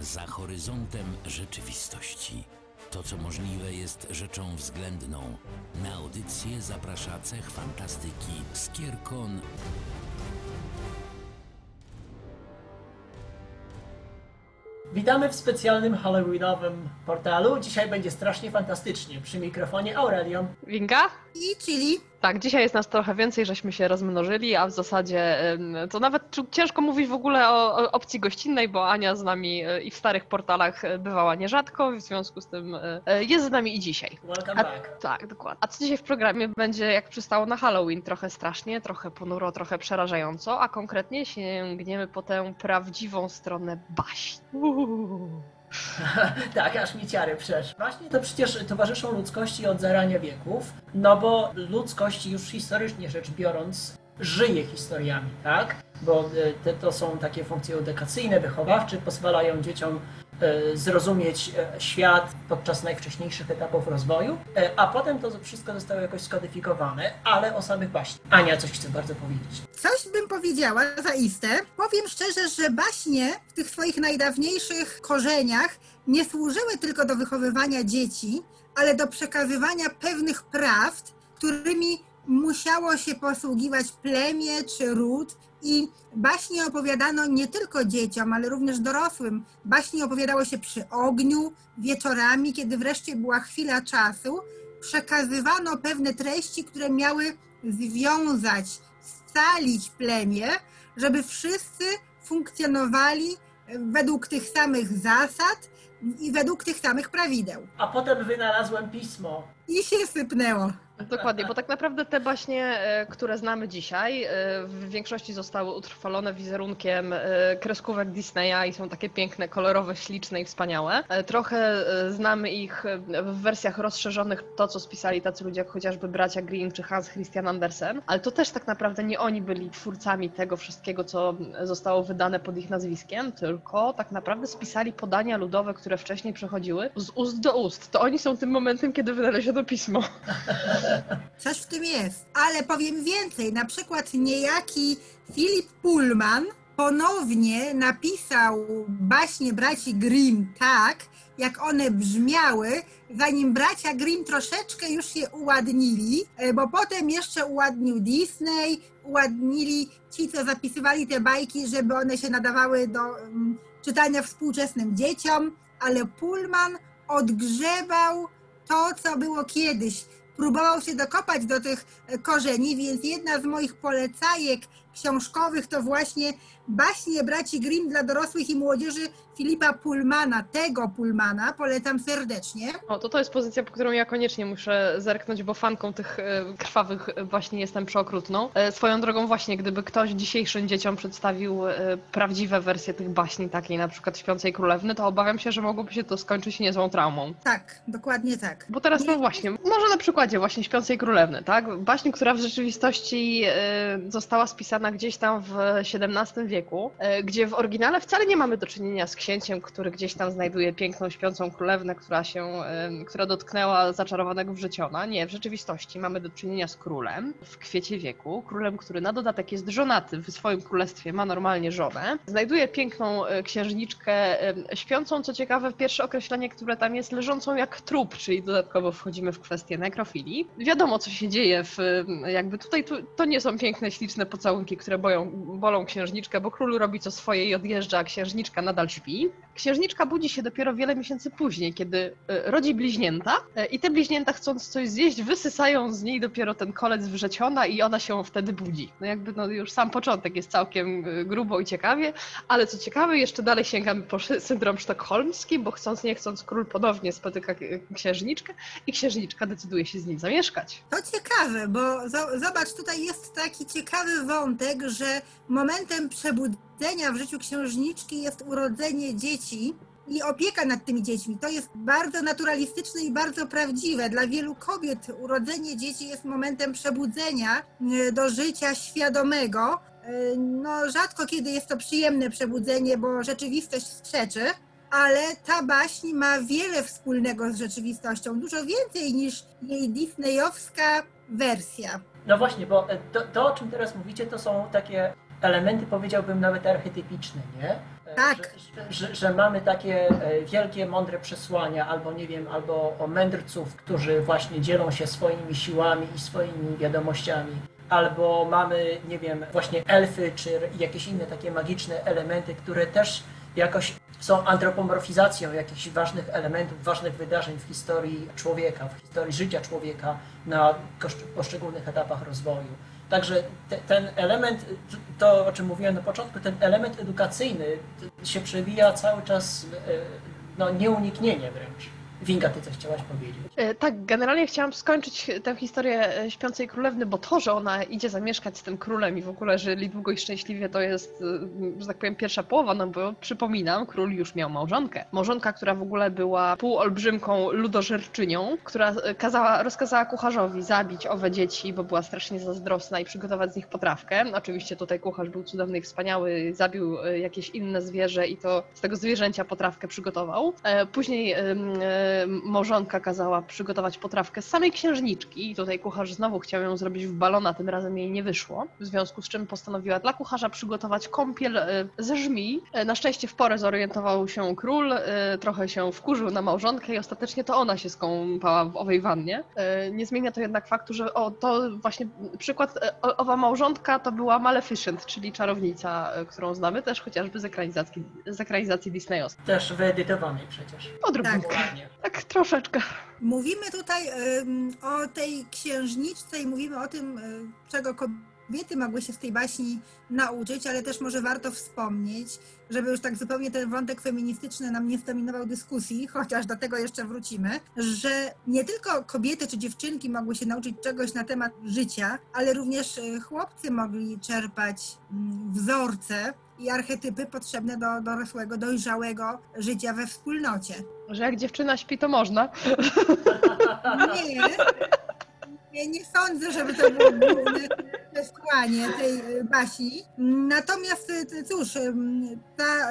Za horyzontem rzeczywistości. To, co możliwe, jest rzeczą względną. Na audycję zaprasza cech fantastyki Skierkon Witamy w specjalnym halloweenowym portalu. Dzisiaj będzie strasznie fantastycznie. Przy mikrofonie Aurelion. Winga? I chili. Tak, dzisiaj jest nas trochę więcej, żeśmy się rozmnożyli, a w zasadzie to nawet ciężko mówić w ogóle o, opcji gościnnej, bo Ania z nami e, i w starych portalach e, bywała nierzadko, w związku z tym e, jest z nami i dzisiaj. Welcome A, back. tak, dokładnie. A co dzisiaj w programie będzie, jak przystało na Halloween, trochę strasznie, trochę ponuro, trochę przerażająco, a konkretnie sięgniemy po tę prawdziwą stronę baśni. Uuu. tak, aż mi ciary przeszły. Właśnie to przecież towarzyszą ludzkości od zarania wieków, no bo ludzkość już historycznie rzecz biorąc żyje historiami, tak? Bo e, te, to są takie funkcje edukacyjne, wychowawcze, pozwalają dzieciom zrozumieć e, świat podczas najwcześniejszych etapów rozwoju, e, a potem to wszystko zostało jakoś skodyfikowane, ale o samych baśniach. Ania coś chce bardzo powiedzieć. Coś bym powiedziała zaiste. Powiem szczerze, że baśnie w tych swoich najdawniejszych korzeniach nie służyły tylko do wychowywania dzieci, ale do przekazywania pewnych prawd, którymi musiało się posługiwać plemię czy ród. I baśnie opowiadano nie tylko dzieciom, ale również dorosłym. Baśnie opowiadało się przy ogniu, wieczorami, kiedy wreszcie była chwila czasu. Przekazywano pewne treści, które miały związać, scalić plemię, żeby wszyscy funkcjonowali według tych samych zasad i według tych samych prawideł. A potem wynalazłem pismo. I się sypnęło. Dokładnie, bo tak naprawdę te baśnie, e, które znamy dzisiaj, e, w większości zostały utrwalone wizerunkiem e, kreskówek Disneya i są takie piękne, kolorowe, śliczne i wspaniałe. Trochę znamy ich w wersjach rozszerzonych, to co spisali tacy ludzie jak chociażby bracia Grimm czy Hans Christian Andersen, ale to też tak naprawdę nie oni byli twórcami tego wszystkiego, co zostało wydane pod ich nazwiskiem, tylko tak naprawdę spisali podania ludowe, które wcześniej przechodziły z ust do ust. To oni są tym momentem, kiedy wynaleziono pismo. Coś w tym jest. Ale powiem więcej, na przykład niejaki Philip Pullman ponownie napisał baśnie braci Grimm tak, jak one brzmiały, zanim bracia Grimm troszeczkę już je uładnili, e, bo potem jeszcze uładnił Disney, uładnili ci, co zapisywali te bajki, żeby one się nadawały do mm, czytania współczesnym dzieciom, ale Pullman odgrzebał to, co było kiedyś. Próbował się dokopać do tych e, korzeni, więc jedna z moich polecajek książkowych to właśnie baśnie braci Grimm dla dorosłych i młodzieży Filipa Pullmana, tego Pullmana, polecam serdecznie. O, to to jest pozycja, po którą ja koniecznie muszę zerknąć, bo fanką tych e, krwawych e, właśnie jestem przeokrutną. E, Swoją drogą właśnie, gdyby ktoś dzisiejszym dzieciom przedstawił prawdziwe wersje tych baśni, takiej na przykład Śpiącej Królewny, to obawiam się, że mogłoby się to skończyć niezłą traumą. Tak, dokładnie tak. Bo teraz no właśnie, może na przykładzie właśnie Śpiącej Królewny, tak? Baśń, która w rzeczywistości została spisana gdzieś tam w XVII wieku, e, gdzie w oryginale wcale nie mamy do czynienia z księciem, który gdzieś tam znajduje piękną śpiącą królewnę, która się, która dotknęła zaczarowanego wrzeciona. Nie, w rzeczywistości mamy do czynienia z królem w kwiecie wieku, królem, który na dodatek jest żonaty w swoim królestwie, ma normalnie żonę. Znajduje piękną e, księżniczkę śpiącą, co ciekawe, pierwsze określenie, które tam jest, leżącą jak trup, czyli dodatkowo wchodzimy w kwestię nekrofilii. Wiadomo, co się dzieje w, jakby tutaj, tu, to nie są piękne, śliczne pocałunki, które boją, bolą księżniczkę, bo król robi co swoje i odjeżdża, a księżniczka nadal śpi. Księżniczka budzi się dopiero wiele miesięcy później, kiedy e, rodzi bliźnięta e, i te bliźnięta chcąc coś zjeść, wysysają z niej dopiero ten kolec wrzeciona i ona się wtedy budzi. No jakby no już sam początek jest całkiem e, grubo i ciekawie, ale co ciekawe, jeszcze dalej sięgamy po syndrom sztokholmski, bo chcąc nie chcąc król ponownie spotyka księżniczkę i księżniczka decyduje się z nim zamieszkać. To ciekawe, bo zo- zobacz, tutaj jest taki ciekawy wątek, że momentem przebudzenia w życiu księżniczki jest urodzenie dzieci i opieka nad tymi dziećmi. To jest bardzo naturalistyczne i bardzo prawdziwe. Dla wielu kobiet urodzenie dzieci jest momentem przebudzenia e, do życia świadomego. E, No, rzadko kiedy jest to przyjemne przebudzenie, bo rzeczywistość skrzeczy. Ale ta baśń ma wiele wspólnego z rzeczywistością, dużo więcej niż jej disneyowska wersja. No właśnie, bo e, to, to o czym teraz mówicie, to są takie elementy, powiedziałbym nawet archetypiczne, nie? E, Tak. Że, że, że mamy takie e, wielkie, mądre przesłania, albo nie wiem, albo o mędrców, którzy właśnie dzielą się swoimi siłami i swoimi wiadomościami. Albo mamy, nie wiem, właśnie elfy, czy jakieś inne takie magiczne elementy, które też jakoś są antropomorfizacją jakichś ważnych elementów, ważnych wydarzeń w historii człowieka, w historii życia człowieka na poszczególnych etapach rozwoju. Także te, ten element, to o czym mówiłem na początku, ten element edukacyjny się przewija cały czas, e, no nieuniknienie wręcz. Winga, ty coś chciałaś powiedzieć? E, Tak, generalnie chciałam skończyć tę historię e, Śpiącej Królewny, bo to, że ona idzie zamieszkać z tym królem i w ogóle żyli długo i szczęśliwie, to jest, e, że tak powiem, pierwsza połowa, no bo przypominam, król już miał małżonkę. Małżonka, która w ogóle była półolbrzymką ludożerczynią, która kazała, rozkazała kucharzowi zabić owe dzieci, bo była strasznie zazdrosna i przygotować z nich potrawkę. Oczywiście tutaj kucharz był cudowny i wspaniały, zabił jakieś inne zwierzę i to z tego zwierzęcia potrawkę przygotował. Później małżonka kazała przygotować potrawkę z samej księżniczki i tutaj kucharz znowu chciał ją zrobić w balona, tym razem jej nie wyszło, w związku z czym postanowiła dla kucharza przygotować kąpiel e, ze żmij. E, Na szczęście w porę zorientował się król, e, trochę się wkurzył na małżonkę i ostatecznie to ona się skąpała w owej wannie. Nie zmienia to jednak faktu, że o, to właśnie przykład, owa małżonka to była Maleficent, czyli czarownica, którą znamy też chociażby z ekranizacji, z ekranizacji Disneyowskiej. Też wyedytowanej przecież. Odrobinkę. Ładnie. Tak, troszeczkę. Mówimy tutaj o tej księżniczce i mówimy o tym, czego kobiety mogły się z tej baśni nauczyć, ale też może warto wspomnieć, żeby już tak zupełnie ten wątek feministyczny nam nie zdominował dyskusji, chociaż do tego jeszcze wrócimy, że nie tylko kobiety czy dziewczynki mogły się nauczyć czegoś na temat życia, ale również y, chłopcy mogli czerpać mm, wzorce i archetypy potrzebne do dorosłego, dojrzałego życia we wspólnocie. Że jak dziewczyna śpi, to można. Nie, nie, nie sądzę, żeby to było główne przesłanie tej y, baśni. Natomiast y, cóż, ym, ta,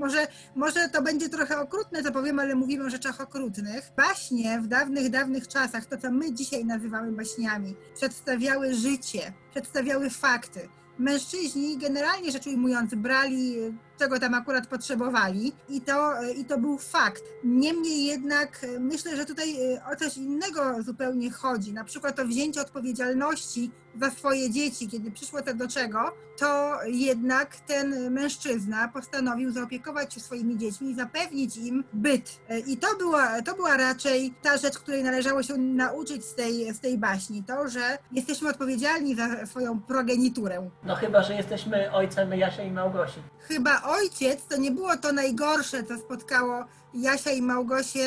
może, może to będzie trochę okrutne, co powiem, ale mówimy o rzeczach okrutnych. Baśnie w dawnych, dawnych czasach, to co my dzisiaj nazywamy baśniami, przedstawiały życie, przedstawiały fakty. Mężczyźni, generalnie rzecz ujmując, brali czego tam akurat potrzebowali i to, i to był fakt. Niemniej jednak y, myślę, że tutaj y, o coś innego zupełnie chodzi. Na przykład o wzięcie odpowiedzialności za swoje dzieci, kiedy przyszło to do czego, to jednak ten mężczyzna postanowił zaopiekować się swoimi dziećmi i zapewnić im byt. Y, I to była, to była raczej ta rzecz, której należało się nauczyć z tej, z tej baśni. To, że jesteśmy odpowiedzialni za swoją progeniturę. No chyba, że jesteśmy ojcem Jasia i Małgosi. Chyba ojciec to nie było to najgorsze, co spotkało Jasia i Małgosię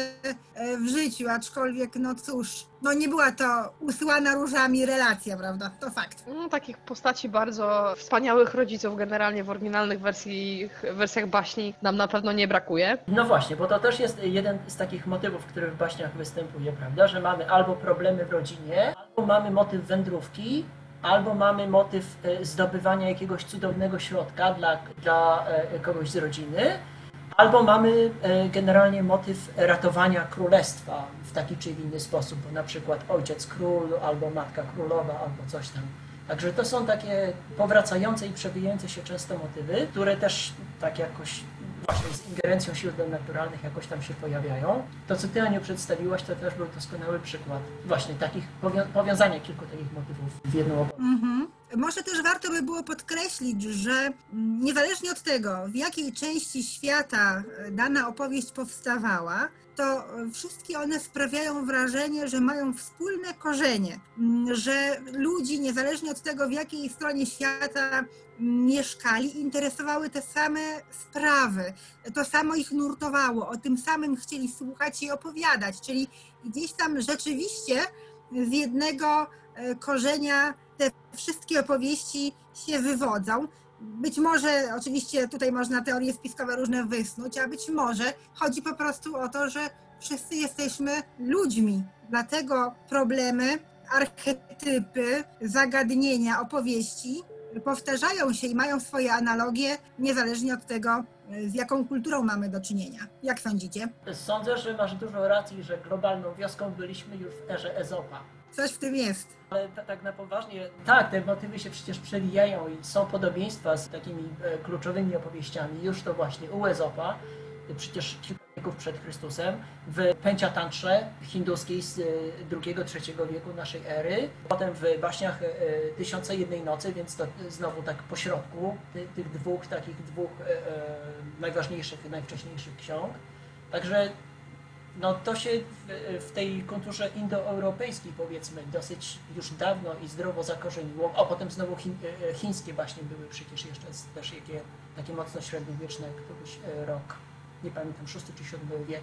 e, w życiu, aczkolwiek no cóż, no nie była to usłana różami relacja, prawda? To fakt. No, takich postaci bardzo wspaniałych rodziców generalnie w oryginalnych wersji, wersjach baśni nam na pewno nie brakuje. No właśnie, bo to też jest jeden z takich motywów, który w baśniach występuje, prawda? Że mamy albo problemy w rodzinie, albo mamy motyw wędrówki, albo mamy motyw e, zdobywania jakiegoś cudownego środka dla, dla e, kogoś z rodziny, albo mamy e, generalnie motyw ratowania królestwa w taki czy inny sposób, bo na przykład ojciec król, albo matka królowa, albo coś tam. Także to są takie powracające i przewijające się często motywy, które też tak jakoś właśnie z ingerencją sił naturalnych jakoś tam się pojawiają. To, co Ty, Aniu, przedstawiłaś, to też był doskonały przykład właśnie takich powią- powiązania kilku takich motywów w jedną opowieść. Mhm. Może też warto by było podkreślić, że mm, niezależnie od tego, w jakiej części świata e, dana opowieść powstawała, to e, wszystkie one sprawiają wrażenie, że mają wspólne korzenie, Mm, że ludzi, niezależnie od tego, w jakiej stronie świata mm, mieszkali, interesowały te same sprawy. To samo ich nurtowało, o tym samym chcieli słuchać i opowiadać, czyli gdzieś tam rzeczywiście z jednego e, korzenia te wszystkie opowieści się wywodzą. Być może, oczywiście tutaj można teorie spiskowe różne wysnuć, a być może chodzi po prostu o to, że wszyscy jesteśmy ludźmi. Dlatego problemy, archetypy, zagadnienia, opowieści powtarzają się i mają swoje analogie, niezależnie od tego, z jaką kulturą mamy do czynienia. Jak sądzicie? Sądzę, że masz dużo racji, że globalną wioską byliśmy już w erze Ezopa. Coś w tym jest. Ale ta, tak na poważnie, tak, te motywy się przecież przewijają i są podobieństwa z takimi e, kluczowymi opowieściami. Już to właśnie u Ezopa, przecież wieków przed Chrystusem, w Pęciatantrze hinduskiej z e, II-III wieku naszej ery, potem w baśniach e, Tysiące Jednej Nocy, więc to e, znowu tak pośrodku ty, tych dwóch, takich dwóch e, e, najważniejszych, najwcześniejszych ksiąg. Także no to się w, w tej kulturze indoeuropejskiej powiedzmy dosyć już dawno i zdrowo zakorzeniło, a potem znowu e, e, chińskie baśnie były przecież jeszcze też jakie, takie mocno średniowieczne, któryś e, rok, nie pamiętam, szósty czy siódmy wiek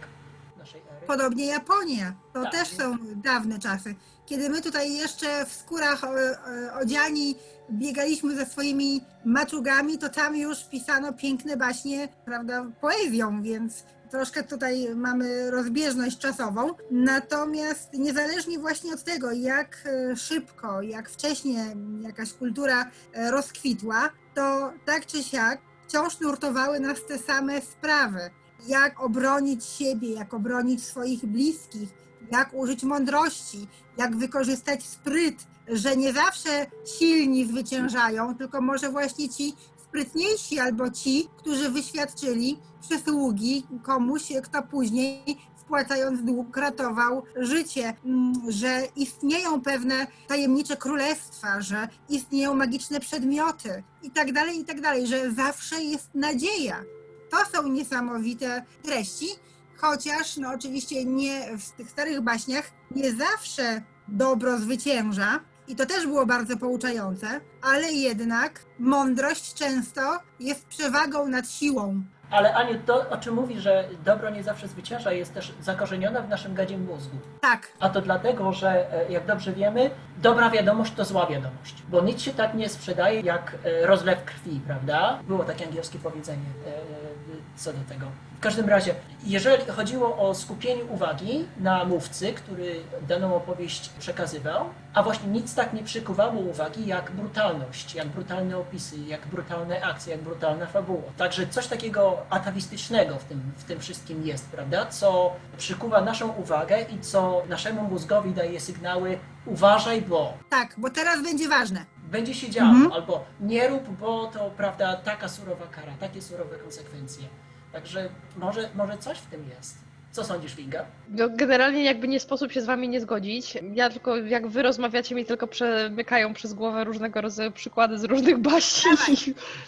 naszej ery. Podobnie Japonia. To Tak. też są dawne czasy. Kiedy my tutaj jeszcze w skórach o, o, odziani biegaliśmy ze swoimi maczugami, to tam już pisano piękne baśnie, prawda, poezją, więc troszkę tutaj mamy rozbieżność czasową. Natomiast niezależnie właśnie od tego, jak e, szybko, jak wcześnie jakaś kultura e, rozkwitła, to tak czy siak wciąż nurtowały nas te same sprawy jak obronić siebie, jak obronić swoich bliskich, jak użyć mądrości, jak wykorzystać spryt, że nie zawsze silni zwyciężają, tylko może właśnie ci sprytniejsi albo ci, którzy wyświadczyli przysługi komuś, kto później spłacając dług ratował życie, Mm, że istnieją pewne tajemnicze królestwa, że istnieją magiczne przedmioty i tak dalej, i tak dalej, że zawsze jest nadzieja. To są niesamowite treści, chociaż no oczywiście nie w tych starych baśniach nie zawsze dobro zwycięża i to też było bardzo pouczające, ale jednak mądrość często jest przewagą nad siłą. Ale Aniu, to o czym mówi, że dobro nie zawsze zwycięża, jest też zakorzenione w naszym gadzie mózgu. Tak, A to dlatego, że e, jak dobrze wiemy, dobra wiadomość to zła wiadomość. Bo nic się tak nie sprzedaje jak e, rozlew krwi, prawda? Było takie angielskie powiedzenie e, co do tego. W każdym razie, jeżeli chodziło o skupienie uwagi na mówcy, który daną opowieść przekazywał, a właśnie nic tak nie przykuwało uwagi jak brutalność, jak brutalne opisy, jak brutalne akcje, jak brutalna fabuła. Także coś takiego atawistycznego w tym, w tym wszystkim jest, prawda? Co przykuwa naszą uwagę i co naszemu mózgowi daje sygnały uważaj, bo tak, bo teraz będzie ważne. będzie się działo, Mhm. albo nie rób, bo to prawda, taka surowa kara, takie surowe konsekwencje. Także może, może coś w tym jest. Co sądzisz, Winga? No, generalnie jakby nie sposób się z wami nie zgodzić. Ja tylko, jak wy rozmawiacie, mi tylko przemykają przez głowę różnego rodzaju przykłady z różnych baśni.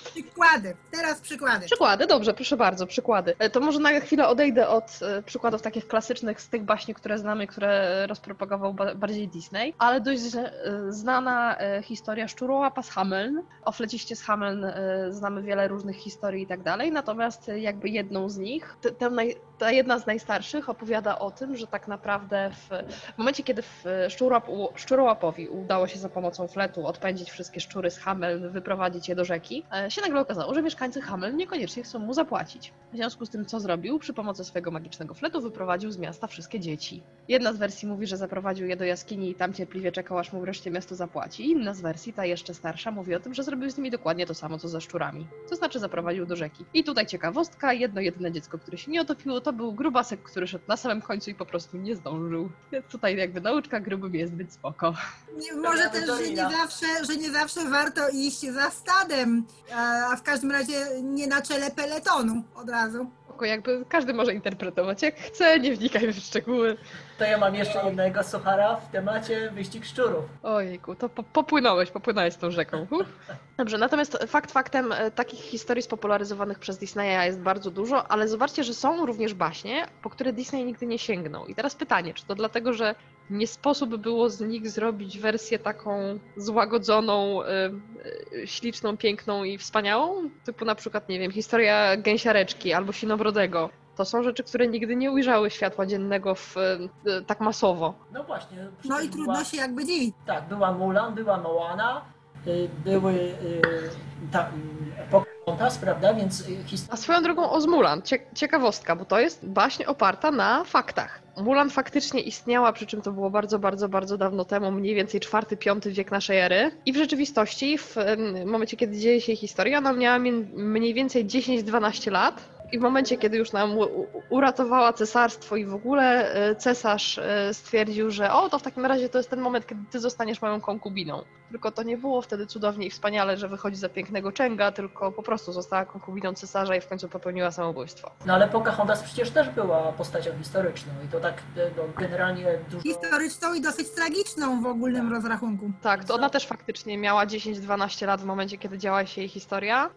Przykłady, teraz przykłady. Przykłady, dobrze, proszę bardzo, przykłady. E, To może na chwilę odejdę od e, przykładów takich klasycznych z tych baśni, które znamy, które rozpropagował ba- bardziej Disney, ale dość e, znana historia Szczurołapa z Hameln. O fleciście z Hameln znamy wiele różnych historii i tak dalej, natomiast jakby jedną z nich, tę naj, ta jedna z najstarszych opowiada o tym, że tak naprawdę w, w momencie, kiedy w szczurłap, udało się za pomocą fletu odpędzić wszystkie szczury z Hameln, wyprowadzić je do rzeki, e, się nagle okazało, że mieszkańcy Hameln niekoniecznie chcą mu zapłacić. W związku z tym, co zrobił? Przy pomocy swojego magicznego fletu wyprowadził z miasta wszystkie dzieci. Jedna z wersji mówi, że zaprowadził je do jaskini i tam cierpliwie czekał, aż mu wreszcie miasto zapłaci. Inna z wersji, ta jeszcze starsza, mówi o tym, że zrobił z nimi dokładnie to samo, co ze szczurami. To znaczy zaprowadził do rzeki. I tutaj ciekawostka, jedno jedyne dziecko, które się nie otopiło, to był grubasek, który szedł na samym końcu i po prostu nie zdążył. Więc tutaj jakby nauczka grubym jest być spoko. Nie, może też, że nie, zawsze, że nie zawsze warto iść za stadem, a w każdym razie nie na czele peletonu od razu. Spoko, jakby każdy może interpretować jak chce, nie wnikajmy w szczegóły. To ja mam jeszcze jednego suchara w temacie wyścig szczurów. Ojejku, to po, popłynąłeś, popłynąłeś tą rzeką. Dobrze, natomiast fakt faktem, e, takich historii spopularyzowanych przez Disneya jest bardzo dużo, ale zobaczcie, że są również baśnie, po które Disney nigdy nie sięgnął. I teraz pytanie, czy to dlatego, że nie sposób było z nich zrobić wersję taką złagodzoną, e, śliczną, piękną i wspaniałą? Typu na przykład, nie wiem, historia gęsiareczki albo sinobrodego. To są rzeczy, które nigdy nie ujrzały światła dziennego w, e, tak masowo. No właśnie. No i trudno była, się jakby dziwić. Tak, była Mulan, była Moana, y, były y, ta, y, Pocahontas, prawda? Więc y, A historia... swoją drogą o ciekawostka, bo to jest baśń oparta na faktach. Mulan faktycznie istniała, przy czym to było bardzo, bardzo, bardzo dawno temu, mniej więcej IV-V wiek naszej ery. I w rzeczywistości, w momencie, kiedy dzieje się historia, ona miała mniej więcej 10-12 lat. I w momencie, kiedy już nam uratowała cesarstwo i w ogóle e, cesarz e, stwierdził, że o, to w takim razie to jest ten moment, kiedy ty zostaniesz moją konkubiną. Tylko to nie było wtedy cudownie i wspaniale, że wychodzi za pięknego częga, tylko po prostu została konkubiną cesarza i w końcu popełniła samobójstwo. No ale Pocahontas przecież też była postacią historyczną i to tak e, no, generalnie dużo... Historyczną i dosyć tragiczną w ogólnym rozrachunku. Tak, to ona też faktycznie miała 10-12 lat w momencie, kiedy działa się jej historia.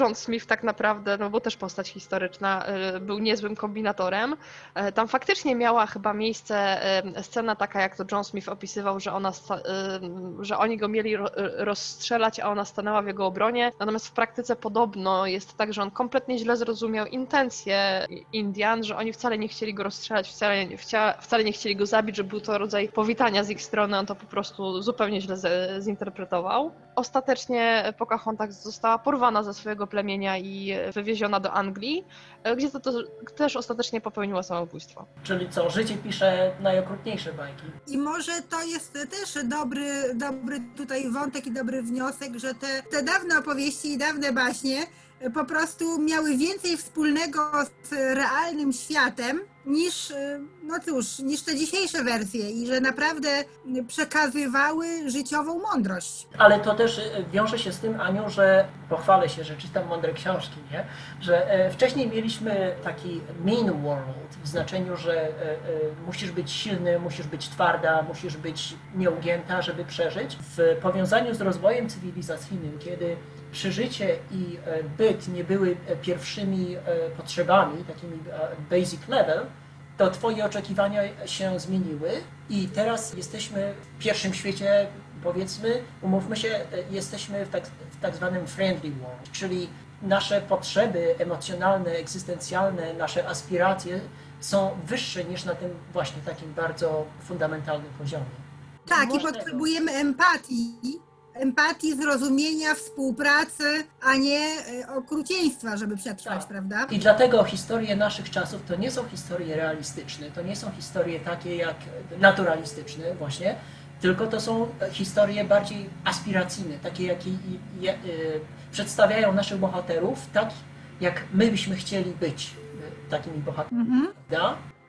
John Smith tak naprawdę, no bo też postać historyczna, e, był niezłym kombinatorem. E, Tam faktycznie miała chyba miejsce e, scena taka, jak to John Smith opisywał, że ona, że oni go mieli ro- rozstrzelać, a ona stanęła w jego obronie. Natomiast w praktyce podobno jest tak, że on kompletnie źle zrozumiał intencje Indian, że oni wcale nie chcieli go rozstrzelać, wcale, wcale nie chcieli go zabić, że był to rodzaj powitania z ich strony, on to po prostu zupełnie źle zinterpretował. Ostatecznie Pocahontas została porwana ze swojego plemienia i wywieziona do Anglii, e, gdzie to, to też ostatecznie popełniła samobójstwo. Czyli co, życie pisze najokrutniejsze bajki. I może to jest też dobry, dobry tutaj wątek i dobry wniosek, że te, te dawne opowieści i dawne baśnie po prostu miały więcej wspólnego z realnym światem niż, e, no cóż, niż te dzisiejsze wersje i że naprawdę przekazywały życiową mądrość. Ale to też e, wiąże się z tym, Aniu, że pochwalę się, że czytam mądre książki, nie? Że e, wcześniej mieliśmy taki mean world w znaczeniu, że e, e, musisz być silny, musisz być twarda, musisz być nieugięta, żeby przeżyć. W powiązaniu z rozwojem cywilizacyjnym, kiedy przeżycie i e, byt nie były e, pierwszymi e, potrzebami, takimi basic level, to Twoje oczekiwania się zmieniły i teraz jesteśmy w pierwszym świecie, powiedzmy, umówmy się, jesteśmy w tak, w tak zwanym friendly world, czyli nasze potrzeby emocjonalne, egzystencjalne, nasze aspiracje są wyższe niż na tym właśnie takim bardzo fundamentalnym poziomie. Tak, i potrzebujemy empatii, empatii, zrozumienia, współpracy, a nie e, okrucieństwa, żeby przetrwać, Tak. prawda? I dlatego historie naszych czasów to nie są historie realistyczne, to nie są historie takie jak naturalistyczne właśnie, tylko to są historie bardziej aspiracyjne, takie jakie e, przedstawiają naszych bohaterów tak, jak my byśmy chcieli być e, takimi bohaterami. Mhm.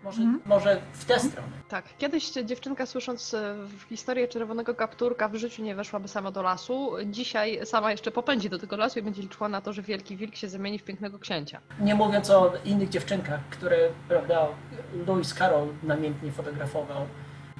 Może, Mhm. może w tę stronę. Tak, kiedyś dziewczynka słysząc e, historię czerwonego kapturka w życiu nie weszłaby sama do lasu. Dzisiaj sama jeszcze popędzi do tego lasu i będzie liczyła na to, że wielki wilk się zamieni w pięknego księcia. Nie mówiąc o innych dziewczynkach, które, prawda, Lewis Carroll namiętnie fotografował,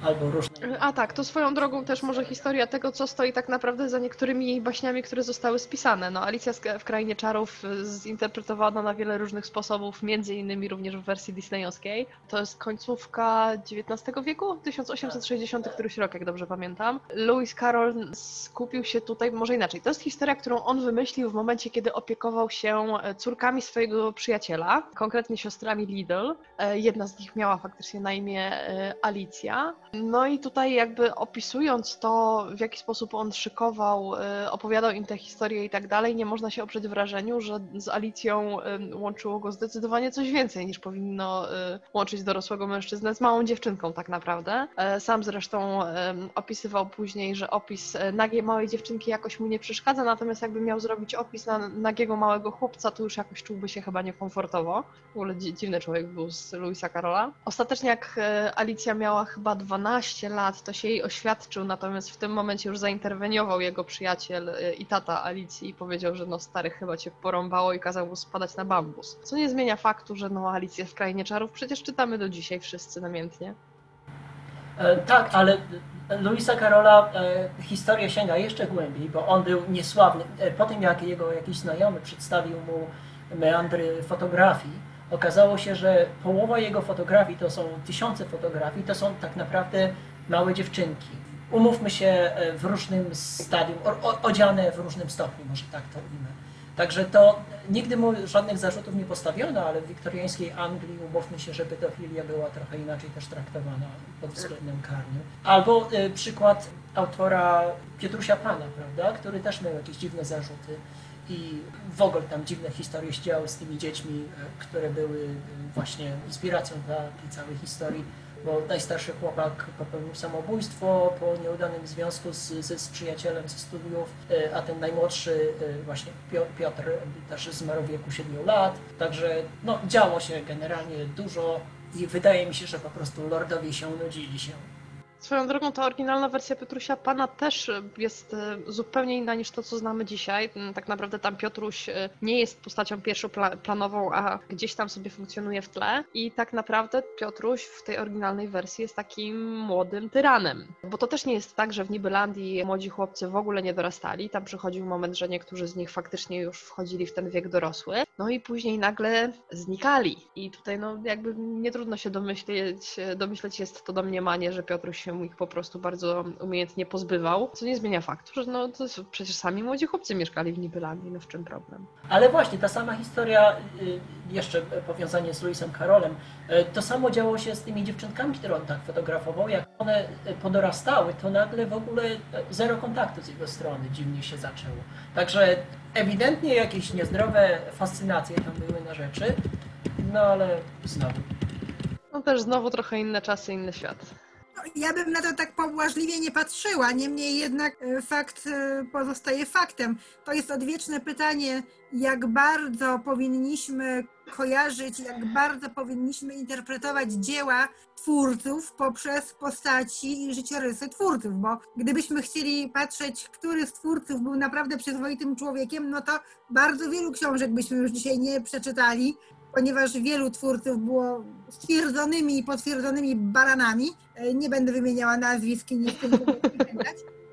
albo różne. A tak, to swoją drogą też może historia tego, co stoi tak naprawdę za niektórymi jej baśniami, które zostały spisane. No, Alicja w Krainie Czarów y, zinterpretowano na wiele różnych sposobów, między innymi również w wersji disneyowskiej. To jest końcówka XIX wieku, 1860 któryś rok, jak dobrze pamiętam. Lewis Carroll skupił się tutaj, może inaczej, to jest historia, którą on wymyślił w momencie, kiedy opiekował się e, córkami swojego przyjaciela, konkretnie siostrami Lidl. E, Jedna z nich miała faktycznie na imię e, Alicja. No i tutaj jakby opisując to, w jaki sposób on szykował, e, opowiadał im te historie i tak dalej, nie można się oprzeć wrażeniu, że z Alicją e, łączyło go zdecydowanie coś więcej niż powinno e, łączyć dorosłego mężczyznę z małą dziewczynką tak naprawdę. E, Sam zresztą opisywał później, że opis e, nagiej małej dziewczynki jakoś mu nie przeszkadza, natomiast jakby miał zrobić opis na nagiego małego chłopca, to już jakoś czułby się chyba niekomfortowo. W ogóle dzi- dziwny człowiek był z Louisa Carola. Ostatecznie jak e, Alicja miała chyba 12 lat, to się jej oświadczył, natomiast w tym momencie już zainterweniował jego przyjaciel e, i tata Alicji i powiedział, że no stary chyba cię porąbało i kazał mu spadać na bambus. Co nie zmienia faktu, że no Alicja w Krainie Czarów przecież czytamy do dzisiaj wszyscy namiętnie. E, tak, ale Luisa Carola e, historia sięga jeszcze głębiej, bo on był niesławny. E, po tym, jak jego jakiś znajomy przedstawił mu meandry fotografii, okazało się, że połowa jego fotografii to są tysiące fotografii, to są tak naprawdę małe dziewczynki. Umówmy się e, w różnym stadium, odziane w różnym stopniu, może tak to ujmę. Także to nigdy mu żadnych zarzutów nie postawiono, ale w wiktoriańskiej Anglii umówmy się, że pedofilia była trochę inaczej też traktowana pod względem karnym. Albo y, przykład autora Piotrusia Pana, prawda, który też miał jakieś dziwne zarzuty i w ogóle tam dziwne historie się działy z tymi dziećmi, y, które były y, właśnie inspiracją dla tej całej historii. bo najstarszy chłopak popełnił samobójstwo po nieudanym związku z, ze z przyjacielem ze studiów, e, a ten najmłodszy e, właśnie Pio- Piotr też zmarł w wieku 7 lat. Także no, działo się generalnie dużo i wydaje mi się, że po prostu lordowie się nudzili się. Swoją drogą, ta oryginalna wersja Piotrusia Pana też e, jest e, zupełnie inna niż to, co znamy dzisiaj. Mm, Tak naprawdę tam Piotruś e, nie jest postacią pierwszoplanową, a gdzieś tam sobie funkcjonuje w tle. I tak naprawdę Piotruś w tej oryginalnej wersji jest takim młodym tyranem. Bo to też nie jest tak, że w Nibylandii młodzi chłopcy w ogóle nie dorastali. Tam przychodził moment, że niektórzy z nich faktycznie już wchodzili w ten wiek dorosły. No i później nagle znikali. I tutaj no jakby nie trudno się domyśleć, domyśleć jest to domniemanie, że Piotruś się ich po prostu bardzo umiejętnie pozbywał, co nie zmienia faktu, że no to przecież sami młodzi chłopcy mieszkali w Nibylandii, no w czym problem? Ale właśnie, ta sama historia, y, jeszcze powiązanie z Luisem Karolem, y, to samo działo się z tymi dziewczynkami, które on tak fotografował. Jak one y, podorastały, to nagle w ogóle zero kontaktu z jego strony dziwnie się zaczęło. Także ewidentnie jakieś niezdrowe fascynacje tam były na rzeczy, no ale znowu. No też znowu trochę inne czasy, inny świat. No, Ja bym na to tak pobłażliwie nie patrzyła, niemniej jednak e, fakt e, pozostaje faktem. To jest odwieczne pytanie, jak bardzo powinniśmy kojarzyć, jak bardzo powinniśmy interpretować dzieła twórców poprzez postaci i życiorysy twórców, bo gdybyśmy chcieli patrzeć, który z twórców był naprawdę przyzwoitym człowiekiem, no to bardzo wielu książek byśmy już dzisiaj nie przeczytali, ponieważ wielu twórców było stwierdzonymi i potwierdzonymi baranami. E, Nie będę wymieniała nazwisk i nie chcę.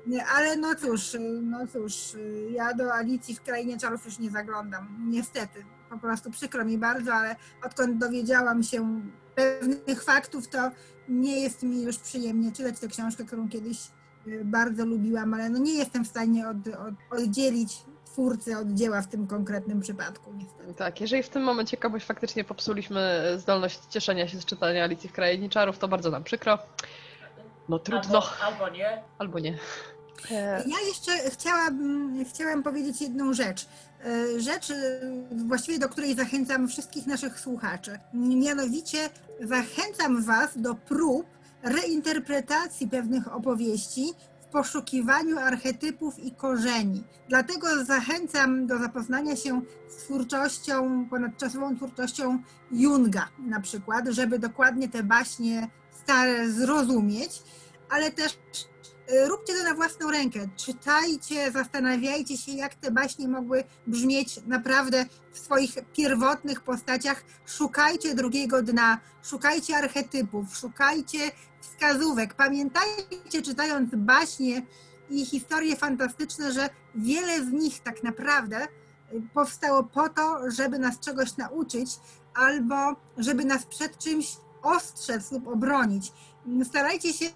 Nie, Ale no cóż, e, no cóż, e, ja do Alicji w Krainie Czarów już nie zaglądam. Niestety, po prostu przykro mi bardzo, ale odkąd dowiedziałam się pewnych faktów, to nie jest mi już przyjemnie czytać tę książkę, którą kiedyś bardzo lubiłam, ale no nie jestem w stanie od, od, oddzielić twórcy od dzieła w tym konkretnym przypadku, niestety. Tak, jeżeli w tym momencie komuś faktycznie popsuliśmy zdolność cieszenia się z czytania Alicji w Krainie Czarów, to bardzo nam przykro. No trudno, Albo, albo nie. albo nie. E, Ja jeszcze chciałam, chciałam powiedzieć jedną rzecz. E, Rzecz, e, właściwie do której zachęcam wszystkich naszych słuchaczy. Mianowicie zachęcam Was do prób reinterpretacji pewnych opowieści poszukiwaniu archetypów i korzeni. Dlatego zachęcam do zapoznania się z twórczością, ponadczasową twórczością Junga na przykład, żeby dokładnie te baśnie stare zrozumieć, ale też Róbcie to na własną rękę. Czytajcie, zastanawiajcie się, jak te baśnie mogły brzmieć naprawdę w swoich pierwotnych postaciach. Szukajcie drugiego dna, szukajcie archetypów, szukajcie wskazówek. Pamiętajcie, czytając baśnie i historie fantastyczne, że wiele z nich tak naprawdę y, powstało po to, żeby nas czegoś nauczyć albo żeby nas przed czymś ostrzec lub obronić. Starajcie się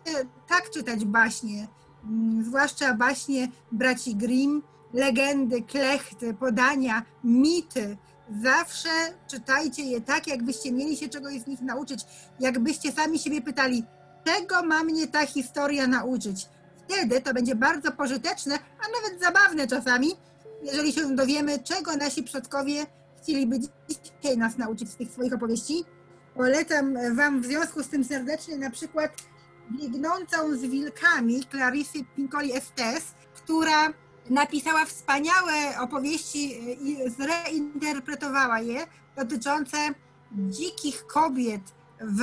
tak czytać baśnie, mm, zwłaszcza baśnie braci Grimm, legendy, klechty, podania, mity. Zawsze czytajcie je tak, jakbyście mieli się czegoś z nich nauczyć, jakbyście sami siebie pytali, czego ma mnie ta historia nauczyć. Wtedy to będzie bardzo pożyteczne, a nawet zabawne czasami, jeżeli się dowiemy, czego nasi przodkowie chcieliby dzisiaj nas nauczyć z tych swoich opowieści. Polecam Wam w związku z tym serdecznie na przykład Biegnącą z wilkami Clarisy Pincoli Estes, która napisała wspaniałe opowieści y, i zreinterpretowała je dotyczące dzikich kobiet w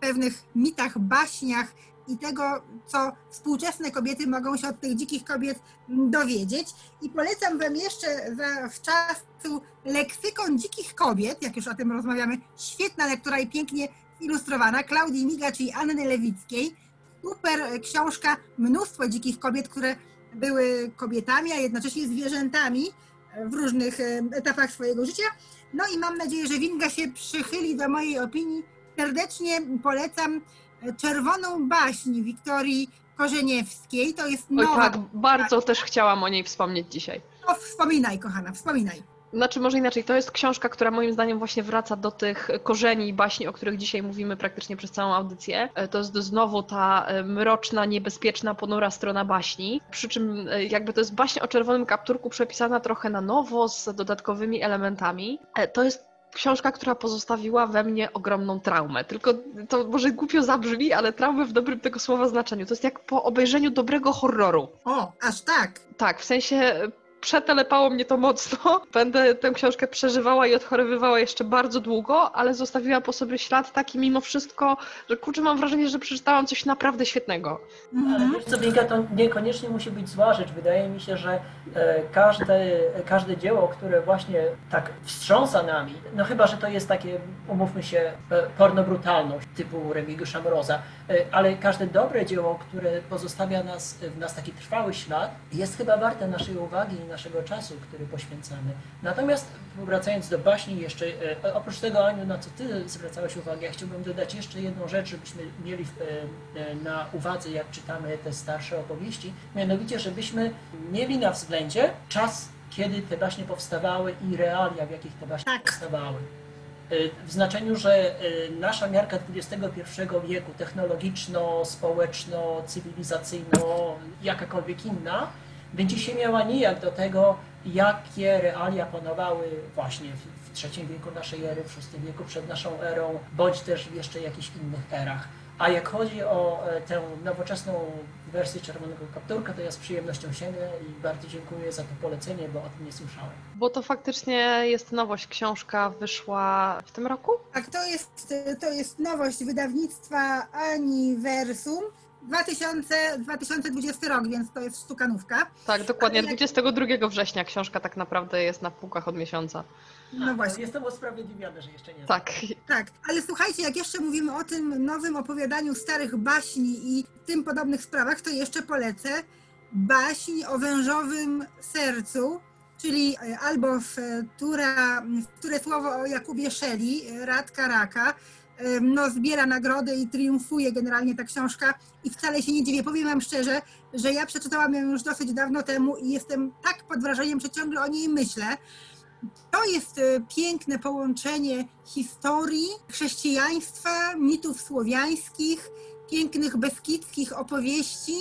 pewnych mitach, baśniach i tego, co współczesne kobiety mogą się od tych dzikich kobiet dowiedzieć. I polecam Wam jeszcze w czasu leksykon dzikich kobiet, jak już o tym rozmawiamy, świetna lektura i pięknie ilustrowana, Klaudii Migacz i Anny Lewickiej. Super książka, mnóstwo dzikich kobiet, które były kobietami, a jednocześnie zwierzętami w różnych e, etapach swojego życia. No i mam nadzieję, że Winga się przychyli do mojej opinii. Serdecznie polecam Czerwoną baśń Wiktorii Korzeniewskiej. To jest Oj nowa. tak, bardzo też chciałam o niej wspomnieć dzisiaj. No, wspominaj, kochana, wspominaj. Znaczy, może inaczej, to jest książka, która moim zdaniem właśnie wraca do tych korzeni baśni, o których dzisiaj mówimy praktycznie przez całą audycję. E, To jest znowu ta e, mroczna, niebezpieczna, ponura strona baśni. Przy czym e, jakby to jest baśń o czerwonym kapturku przepisana trochę na nowo, z dodatkowymi elementami. To jest książka, która pozostawiła we mnie ogromną traumę. Tylko to może głupio zabrzmi, ale traumę w dobrym tego słowa znaczeniu. To jest jak po obejrzeniu dobrego horroru. O, aż tak. Tak, w sensie przetelepało mnie to mocno. Będę tę książkę przeżywała i odchorowywała jeszcze bardzo długo, ale zostawiła po sobie ślad taki mimo wszystko, że kurczę, mam wrażenie, że przeczytałam coś naprawdę świetnego. Ale Mhm. wiesz co, Binka, to niekoniecznie musi być zła rzecz. Wydaje mi się, że e, każde, każde dzieło, które właśnie tak wstrząsa nami, no chyba, że to jest takie, umówmy się, e, pornobrutalność typu Remigiusza Mroza, e, ale każde dobre dzieło, które pozostawia nas, w nas taki trwały ślad, jest chyba warte naszej uwagi naszego czasu, który poświęcamy. Natomiast wracając do baśni jeszcze, e, oprócz tego Aniu, na co Ty zwracałeś uwagę, ja chciałbym dodać jeszcze jedną rzecz, żebyśmy mieli e, e, na uwadze, jak czytamy te starsze opowieści, mianowicie, żebyśmy mieli na względzie czas, kiedy te baśnie powstawały i realia, w jakich te baśnie Tak. powstawały. W znaczeniu, że nasza miarka XXI wieku, technologiczno, społeczno, cywilizacyjno, jakakolwiek inna, będzie się miała nijak do tego, jakie realia panowały właśnie w, w III wieku naszej ery, w VI wieku przed naszą erą, bądź też w jeszcze jakichś innych erach. A jak chodzi o e, tę nowoczesną wersję Czerwonego Kapturka, to ja z przyjemnością sięgnę i bardzo dziękuję za to polecenie, bo o tym nie słyszałem. Bo to faktycznie jest nowość. Książka wyszła w tym roku? Tak, to jest, to jest nowość wydawnictwa Aniversum 2000, 2020 rok, więc to jest sztukanówka. Tak, dokładnie. Ale jak- 22 września książka tak naprawdę jest na półkach od miesiąca. No właśnie. Jestem usprawiedliwiony, że jeszcze nie. Tak. Tak, ale słuchajcie, jak jeszcze mówimy o tym nowym opowiadaniu starych baśni i tym podobnych sprawach, to jeszcze polecę baśń o wężowym sercu, czyli e, albo w, która, w które słowo o Jakubie Szeli, Radka Raka, e, no, zbiera nagrody i triumfuje generalnie ta książka i wcale się nie dziwię. Powiem wam szczerze, że ja przeczytałam ją już dosyć dawno temu i jestem tak pod wrażeniem, że ciągle o niej myślę. To jest e, piękne połączenie historii, chrześcijaństwa, mitów słowiańskich, pięknych beskidzkich opowieści.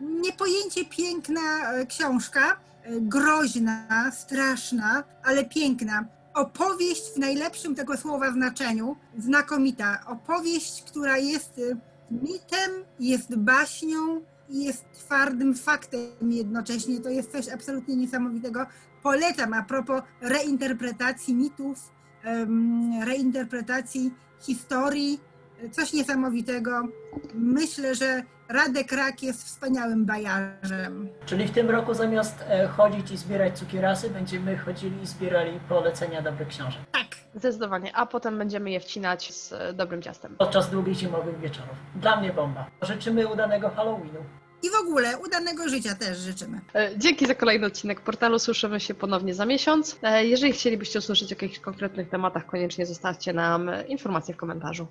Niepojęcie piękna e, książka, e, groźna, straszna, ale piękna. Opowieść w najlepszym tego słowa znaczeniu, znakomita. Opowieść, która jest e, mitem, jest baśnią i jest twardym faktem jednocześnie. To jest coś absolutnie niesamowitego polecam a propos reinterpretacji mitów, reinterpretacji historii, coś niesamowitego. Myślę, że Radek Rak jest wspaniałym bajarzem. Czyli w tym roku zamiast e, chodzić i zbierać cukierasy, będziemy chodzili i zbierali polecenia dobrych książek. Tak, Zdecydowanie. A potem będziemy je wcinać z e, dobrym ciastem. Podczas długich zimowych wieczorów. Dla mnie bomba. Życzymy udanego Halloweenu. i w ogóle udanego życia też życzymy. E, Dzięki za kolejny odcinek portalu. Słyszymy się ponownie za miesiąc. Jeżeli chcielibyście usłyszeć o jakichś konkretnych tematach, koniecznie zostawcie nam e, informację w komentarzu.